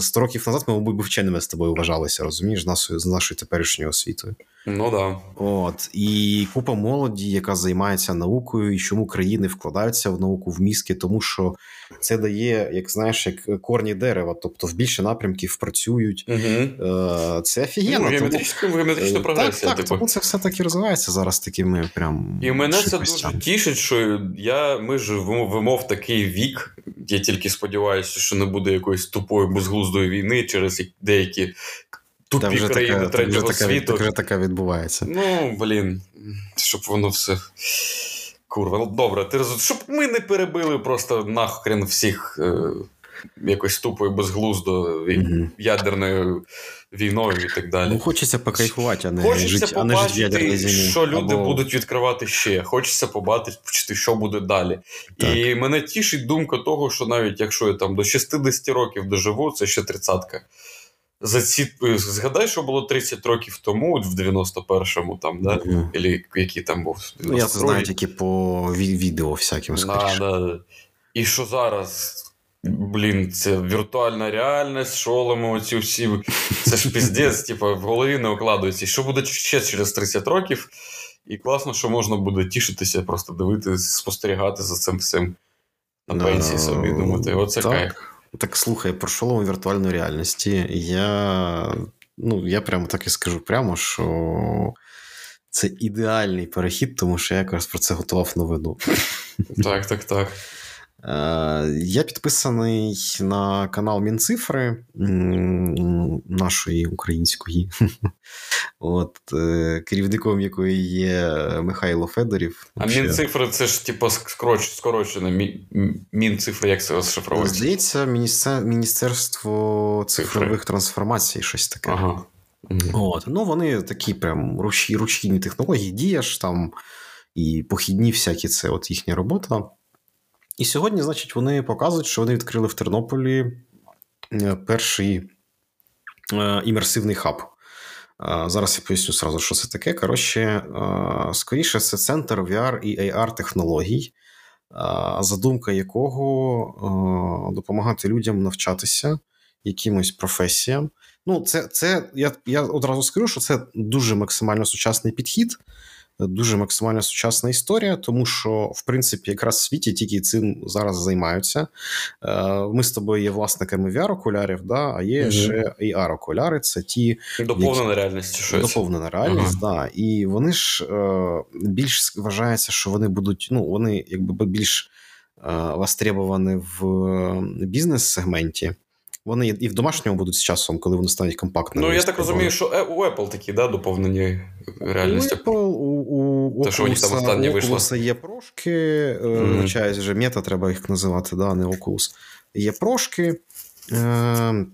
100 е, років назад ми, мабуть, вченими з тобою вважалися, розумієш, з нашою, з нашою теперішньою освітою. Ну да. От. І купа молоді, яка займається наукою, і чому країни вкладаються в науку в мізки, тому що це дає, як знаєш, як корні дерева, тобто в більше напрямків працюють. Угу. Це офігенно. Ну, геометрична, геометрична прогресія. Так, так, типу. тому це все так і розвивається зараз такими прям. І мене це дуже тішить, що я, ми живемо в такий вік. Я тільки сподіваюся, що не буде якоїсь тупої безглуздої війни через деякі тупі вже країни така, третього вже світу. Така, вже така відбувається. Ну, блін, щоб воно все. Курва, ну добре, ти роз... щоб ми не перебили просто нахрен всіх е... якось тупо і безглуздо mm-hmm. ядерною війною і так далі. Ну, Хочеться покайфувати, а не Хочеться жити, побачити, а не жити що люди Або... будуть відкривати ще. Хочеться побачити, що буде далі. Так. І мене тішить думка того, що навіть якщо я там до 60 років доживу, це ще тридцятка за ці згадай, що було 30 років тому, в 91-му, там, да? Mm-hmm. Или який там був. Ну, я це знаю тільки по відео всяким скоріше. Да, да. І що зараз? Блін, це віртуальна реальність, шоломи оці всі. Це ж піздець, типу, в голові не укладується. І що буде ще через 30 років? І класно, що можна буде тішитися, просто дивитися, спостерігати за цим всім на пенсії собі думати. Оце кайф. Так слухай, про шолом віртуальної реальності. Я ну, я прямо так і скажу прямо, що це ідеальний перехід, тому що я якраз про це готував новину. Так, так, так. Я підписаний на канал Мінцифри нашої української, От, керівником якої є Михайло Федорів. А Мінцифри це ж типу скорочено. Мінцифри, як це розшифровується? Здається, Міністерство цифрових трансформацій, щось таке. Ага. От. Ну, Вони такі прям ручні технології, дієш там і похідні всякі це от їхня робота. І сьогодні, значить, вони показують, що вони відкрили в Тернополі е, перший е, імерсивний хаб. Е, зараз я поясню сразу, що це таке. Коротше, скоріше, це центр VR і AR технологій, задумка якого допомагати людям навчатися якимось професіям. Ну, це це я я одразу скажу, що це дуже максимально сучасний підхід дуже максимально сучасна історія, тому що, в принципі, якраз в світі тільки цим зараз займаються. Е, ми з тобою є власниками VR-окулярів, да, а є mm ще AR-окуляри. Це ті доповнена які... реальність. Щось. Доповнена реальність, uh да. І вони ж е, більш вважається, що вони будуть, ну, вони якби більш е, востребовані в бізнес-сегменті. Вони і в домашньому будуть з часом, коли вони стануть компактними. Ну, я так розумію, що е, у Apple такі, да, доповнені реальності. У Apple, у, у, Те, що у них там останнє вийшло. є прошки, mm. вичаюсь вже мета, треба їх називати, да, не Oculus. Є прошки. Е,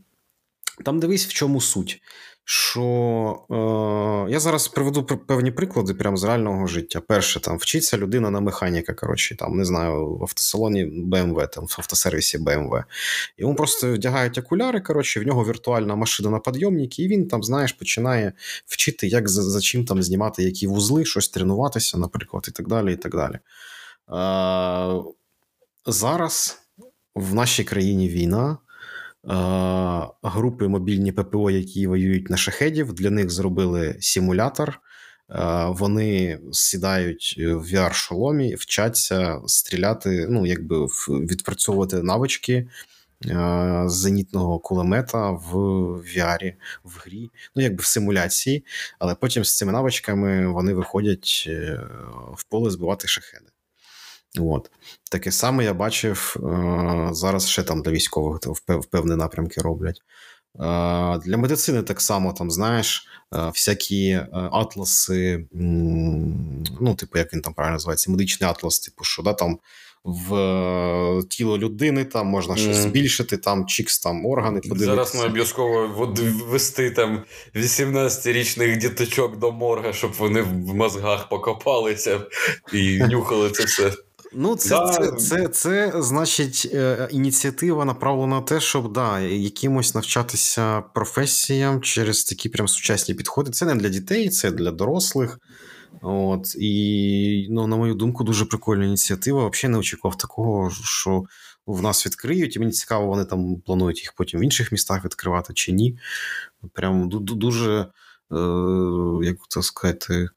там дивись, в чому суть що е, я зараз приведу певні приклади прямо з реального життя. Перше, там вчиться людина на механіка, коротше, там, не знаю, в автосалоні BMW, там, в автосервісі BMW. Йому просто вдягають окуляри, коротше, в нього віртуальна машина на підйомнику, і він там, знаєш, починає вчити, як за, за чим там знімати які вузли, щось тренуватися, наприклад, і так далі. і так далі. Е, Зараз в нашій країні війна групи мобільні ППО, які воюють на шахедів, для них зробили симулятор. Вони сідають в VR-шоломі, вчаться стріляти, ну, якби відпрацьовувати навички зенітного кулемета в VR, в грі, ну, якби в симуляції, але потім з цими навичками вони виходять е, в поле збивати шахеди. От. Таке саме я бачив е, зараз ще там для військових в певні напрямки роблять. Е, для медицини так само, там, знаєш, е, всякі атласи, ну, типу, як він там правильно називається, медичний атлас, типу, що да, там в тіло людини там можна щось збільшити, там чікс, там органи подивитися. Зараз ми обов'язково вести там 18-річних діточок до морга, щоб вони в мозгах покопалися і нюхали це все. Ну, це, да. це, це, це, значить, е, ініціатива направлена на те, щоб да, якимось навчатися професіям через такі прям сучасні підходи. Це не для дітей, це для дорослих. От, І, ну, на мою думку, дуже прикольна ініціатива. Взагалі не очікував такого, що в нас відкриють, і мені цікаво, вони там планують їх потім в інших містах відкривати чи ні. Прям дуже, е, як це сказати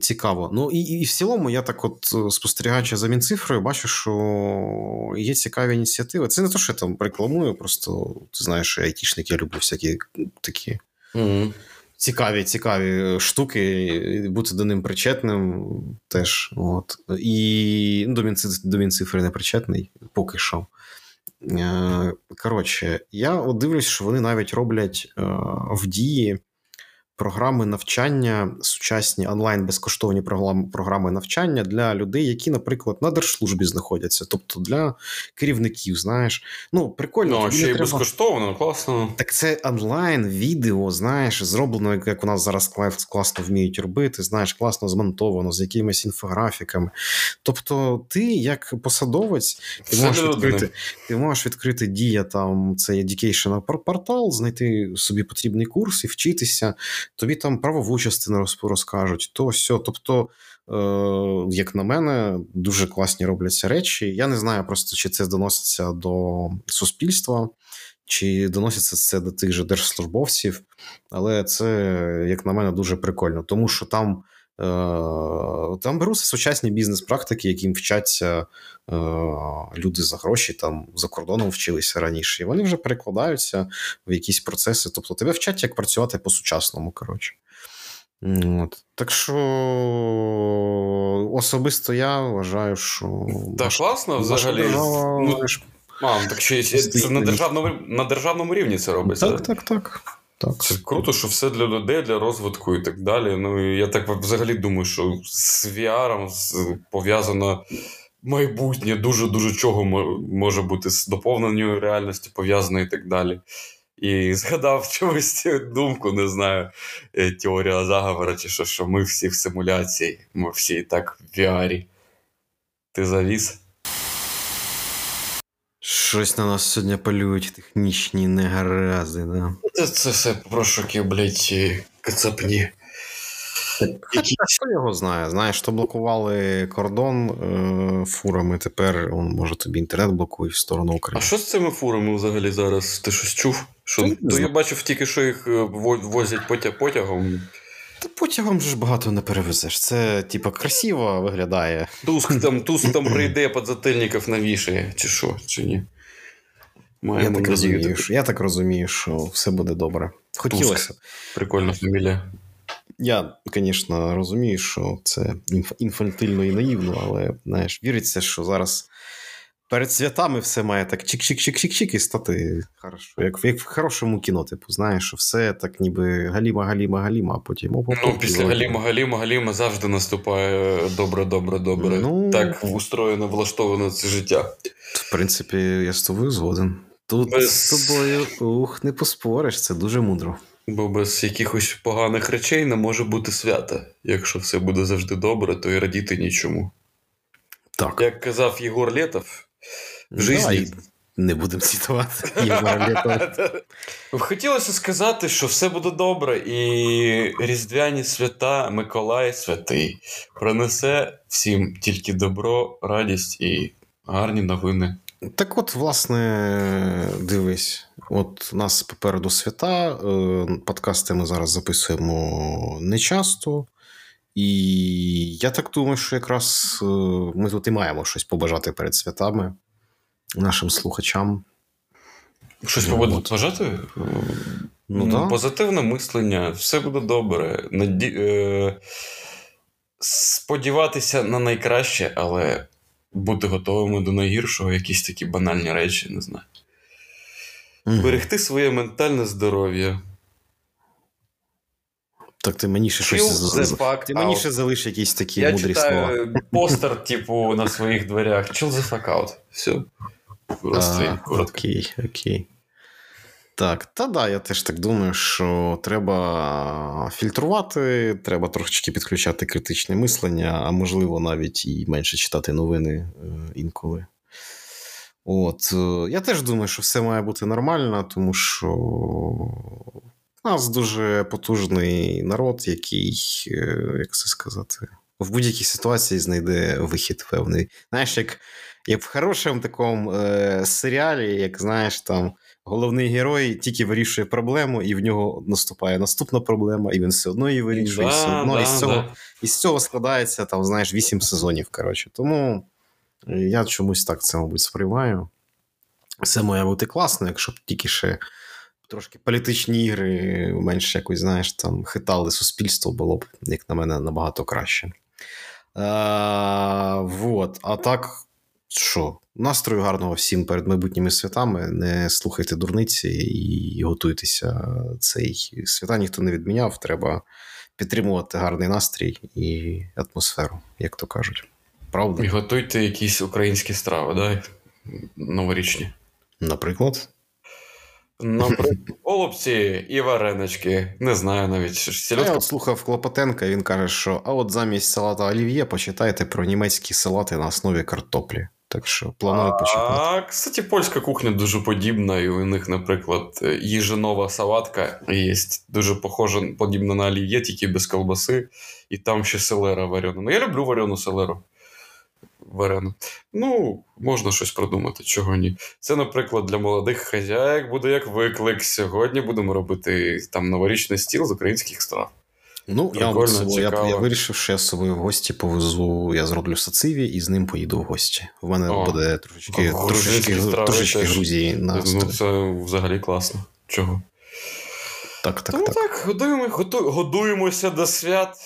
цікаво. Ну і і в цілому, я так, от е, спостерігаючи за Мінцифрою, бачу, що є цікаві ініціативи. Це не те, що я там рекламую, просто ти знаєш, що айтішники я люблю всякі такі. Mm-hmm. Цікаві, цікаві штуки, бути до ним причетним теж. От. І ну, до, Мінцифри, до Мінцифри не причетний, поки що. Е, коротше, я от дивлюсь, що вони навіть роблять е, в дії програми навчання, сучасні онлайн безкоштовні програми навчання для людей, які, наприклад, на держслужбі знаходяться, тобто для керівників, знаєш. Ну, прикольно. Ну, ще й треба... безкоштовно, класно. Так це онлайн, відео, знаєш, зроблено, як у нас зараз класно вміють робити, знаєш, класно змонтовано, з якимись інфографіками. Тобто, ти, як посадовець, ти можеш відкрити ти можеш відкрити дія там цей education портал, знайти собі потрібний курс і вчитися тобі там правову частину розкажуть, то все. Тобто, е, як на мене, дуже класні робляться речі. Я не знаю просто, чи це доноситься до суспільства. Чи доноситься це до тих же держслужбовців, але це, як на мене, дуже прикольно, тому що там там беруться сучасні бізнес-практики, яким вчаться е, люди за гроші, там за кордоном вчилися раніше, і вони вже перекладаються в якісь процеси. Тобто тебе вчать, як працювати по-сучасному. коротше. От. Так що особисто я вважаю, що. Так, класно взагалі. Держава... Ну, а, так ще це на державному на державному рівні це робиться. Так, так, так. Так. Це круто, що все для людей, для розвитку і так далі. Ну я так взагалі думаю, що з VR пов'язано майбутнє, дуже-дуже чого може бути з доповненням реальності пов'язано і так далі. І згадав чомусь думку, не знаю, е, теорія заговора, чи що, що ми всі в симуляції, ми всі і так в VR. Ти завіс? Щось на нас сьогодні полюють технічні негаразди, да? Це, це все прошуки, блядь, кацапні. Хто його знає? Знаєш, то блокували кордон е, фурами, тепер он, може тобі інтернет блокує в сторону України. А що з цими фурами взагалі зараз? Ти щось чув? Що, То я бачив тільки, що їх е, возять потяг, потягом. Та потягом ж багато не перевезеш. Це, типа, красиво виглядає. Туск там Туск там прийде подзатильників навішає, чи що, чи ні. я так, розумію, що, я так розумію, що все буде добре. Хотілося. Туск. Прикольна фамілія. Я, звісно, розумію, що це інфантильно і наївно, але знаєш, віриться, що зараз перед святами все має так чик-чик-чик-чик-чик і стати хорошо. Як як в хорошому кіно, типу, знаєш, що все так ніби галіма-галіма-галіма, а потім оп Ну, після галіма-галіма-галіма завжди наступає добре-добре-добре. Ну, так устроєно, влаштовано це життя. В принципі, я з тобою згоден. Тут Без... з тобою ух, не поспориш, це дуже мудро. Бо без якихось поганих речей не може бути свята. Якщо все буде завжди добре, то і радіти нічому. Так. Як казав Єгор Летов, в житті. Не будемо цитувати. Хотілося сказати, що все буде добре, і Різдвяні свята Миколай Святий принесе всім тільки добро, радість і гарні новини. Так от, власне, дивись, от у нас попереду свята. Е, подкасти ми зараз записуємо не часто. І я так думаю, що якраз е, ми тут і маємо щось побажати перед святами нашим слухачам. Щось побажати? Ну, да. Позитивне мислення, все буде добре. Наді... Е, сподіватися на найкраще, але бути готовими до найгіршого, якісь такі банальні речі, не знаю. Берегти своє ментальне здоров'я. Так ти мені ще щось Ти мені ще залиш якісь такі Я мудрі читаю слова. Постер, типу, на своїх дверях. Chill the fuck out. Все. Просто коротко. Окей, окей. Так, та да, я теж так думаю, що треба фільтрувати, треба трошечки підключати критичне мислення, а можливо, навіть і менше читати новини е, інколи. От, е, Я теж думаю, що все має бути нормально, тому що у нас дуже потужний народ, який, е, як це сказати, в будь-якій ситуації знайде вихід певний. Знаєш, як як в хорошому такому е, серіалі, як знаєш, там головний герой тільки вирішує проблему, і в нього наступає наступна проблема, і він все одно її вирішує. Да, все одно да, із цього да. із цього складається там, знаєш, вісім сезонів. коротше. Тому е, я чомусь так це, мабуть, сприймаю. Все має бути класно, якщо б тільки ще. Трошки політичні ігри менше якось, знаєш, там хитали суспільство, було б, як на мене, набагато краще. А, вот. а так, що? Настрою гарного всім перед майбутніми святами. Не слухайте дурниці і готуйтеся. Цей свята ніхто не відміняв. Треба підтримувати гарний настрій і атмосферу, як то кажуть. Правда? І готуйте якісь українські страви, да? новорічні. Наприклад. Наприклад, голубці і варенички. Не знаю навіть. Сільотка... Я от слухав Клопотенка, він каже, що а от замість салата олів'є почитайте про німецькі салати на основі картоплі. Так що планую почекати. А, кстати, польська кухня дуже подібна, і у них, наприклад, їжинова салатка є дуже похожа, подібна на олів'є, тільки без колбаси, і там ще селера варена. Ну, я люблю варену селеру. Варену. Ну, можна щось продумати, чого ні. Це, наприклад, для молодих хазяїк буде як виклик. Сьогодні будемо робити там новорічний стіл з українських страв. Ну, я, я я, вирішив, що я з собою в гості повезу, я зроблю сациві і з ним поїду в гості. У мене О, буде трошечки трошечки, трошечки Грузії на Ну, Це взагалі класно. Чого? Так, так, Тому так. так, годуємо, готу- годуємося до свят.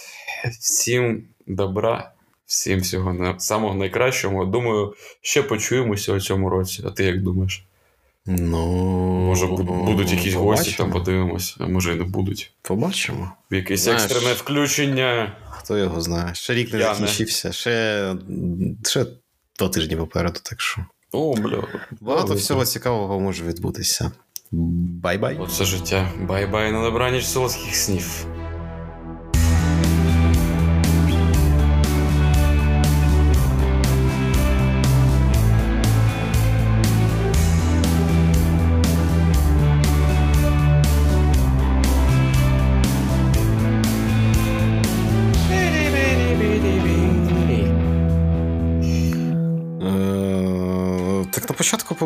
Всім добра, всім всього на- самого найкращого. Думаю, ще почуємося у цьому році. А ти як думаєш? Ну, Може, будуть якісь гості, там побачимо. подивимося, а може і не будуть. Побачимо. Якесь Знаєш, екстрене включення. Хто його знає? Ще рік не Я не. закінчився, ще, ще два тижні попереду, так що. О, бля. Багато всього цікавого може відбутися. Bye-bye. Оце життя. Bye-bye на добраніч солодких снів.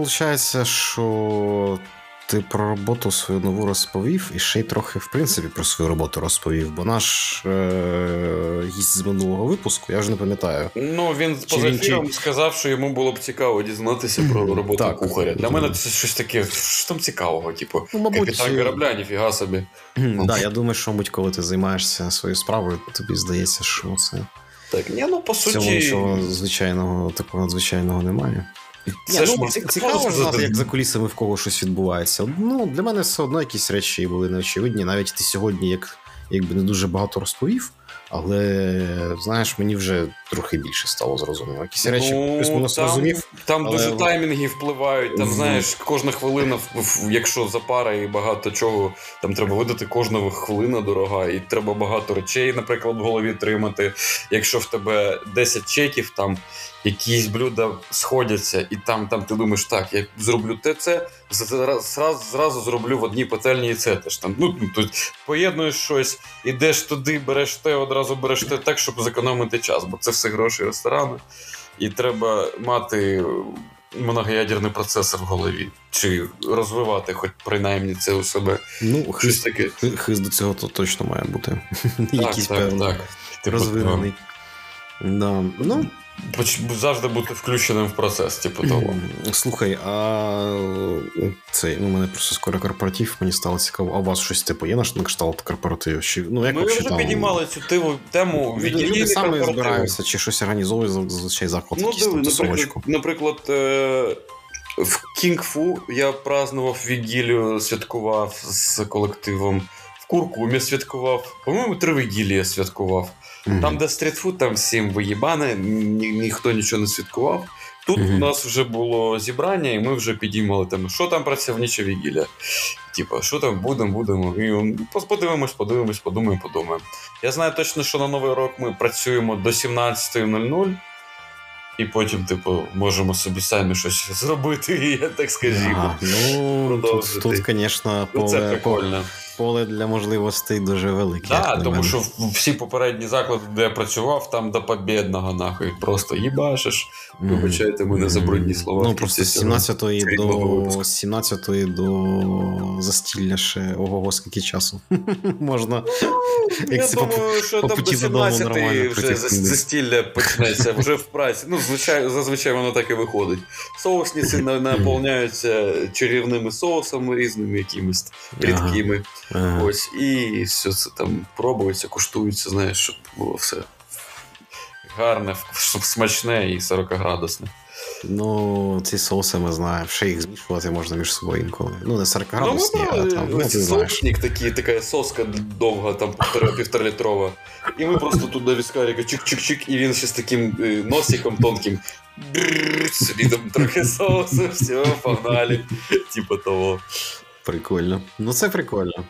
Виходить, що ти про роботу свою нову розповів, і ще й трохи, в принципі, про свою роботу розповів. Бо наш е, гість з минулого випуску, я вже не пам'ятаю. Ну, він Чи поза ефіром сказав, що йому було б цікаво дізнатися про роботу Так. кухаря. Для мене це щось таке, що там цікавого, типу. Ну, мабуть, Капітан корабля, ніфіга собі. Так, я думаю, що мабуть, коли ти займаєшся своєю справою, тобі здається, що це Так, ні, ну по в цьому нічого звичайного такого надзвичайного немає. Це Ні, ж ну, ці- цікаво сказати. знати, як за кулісами в кого щось відбувається. Ну, для мене все одно якісь речі були неочевидні. Навіть ти сьогодні, як, якби не дуже багато розповів, але знаєш, мені вже трохи більше стало зрозуміло. Якісь речі Ну, плюс-мінус там, розумів. Там але- дуже таймінги впливають. Там, знаєш, кожна хвилина, якщо за пара і багато чого, там треба видати кожна хвилина дорога, і треба багато речей, наприклад, в голові тримати. Якщо в тебе 10 чеків, там якісь блюда сходяться, і там, там ти думаєш, так, я зроблю те, це, зразу, зразу зроблю в одній пательні і це теж там. Ну, тут поєднуєш щось, ідеш туди, береш те, одразу береш те так, щоб зекономити час, бо це все гроші ресторану. І треба мати многоядерний процесор в голові, чи розвивати, хоч принаймні це у себе. Ну, хист, таке. хист до цього то точно має бути. Так, Якийсь так, певний так. Типу, розвинений. Да. Ну, завжди бути включеним в процес, типу того. Слухай, а це ну, у мене просто скоро корпоратив, мені стало цікаво. А у вас щось типу є на на кшталт корпоративів? Чи, ну, як Ми вже там? підіймали цю тиву тему Люди, люди вігілійні самі збираються, чи щось організовує зазвичай заклад, Ну, диви, там наприклад, наприклад, е, в Кінг-Фу я празднував вігілію, святкував з колективом. В Куркумі святкував. По-моєму, три вігілії я святкував. Мгм. Там, де стрітфуд, там всім виїбане, ні, ніхто нічого не святкував. Тут Мгм. у нас вже було зібрання, і ми вже підіймали тему, що там працівнича вігілля. Типа, що там будемо, будемо. І подивимось, подивимось, подумаємо, подумаємо. Я знаю точно, що на Новий рок ми працюємо до 17.00. І потім, типу, можемо собі самі щось зробити, я так скажімо. Ага, ну, тут, тут, звісно, Ну, це прикольно. Поле для можливостей дуже велике. Так, на тому що всі попередні заклади, де я працював, там до побєдного нахуй. Просто їбашиш. Мгм. Вибачайте мене за брудні слова. Ну, просто з 17 срібного до випуску. 17 до застілля ще ого, скільки часу. Можна. Я це по- думаю, що там до путі 17 нормально вже застілля почнеться, вже в праці. Ну, звичайно, зазвичай воно так і виходить. Соусниці на- наповняються чарівними соусами різними якимись рідкими. Ага. Ось, і все це там пробується, куштується, знаєш, щоб було все гарне, щоб смачне і 40-градусне. Ну, ці соуси ми знаємо. Ще їх змішувати можна між собою інколи. Ну, не 40 Ну, ми а там, ну, ти знаєш. такий, така соска довга, там півтора, півторалітрова. І ми просто тут до віскаріка чик-чик-чик, і він ще з таким е, носиком тонким. Собі там трохи соусу, все, погнали. Типа того. Прикольно. Ну, це прикольно.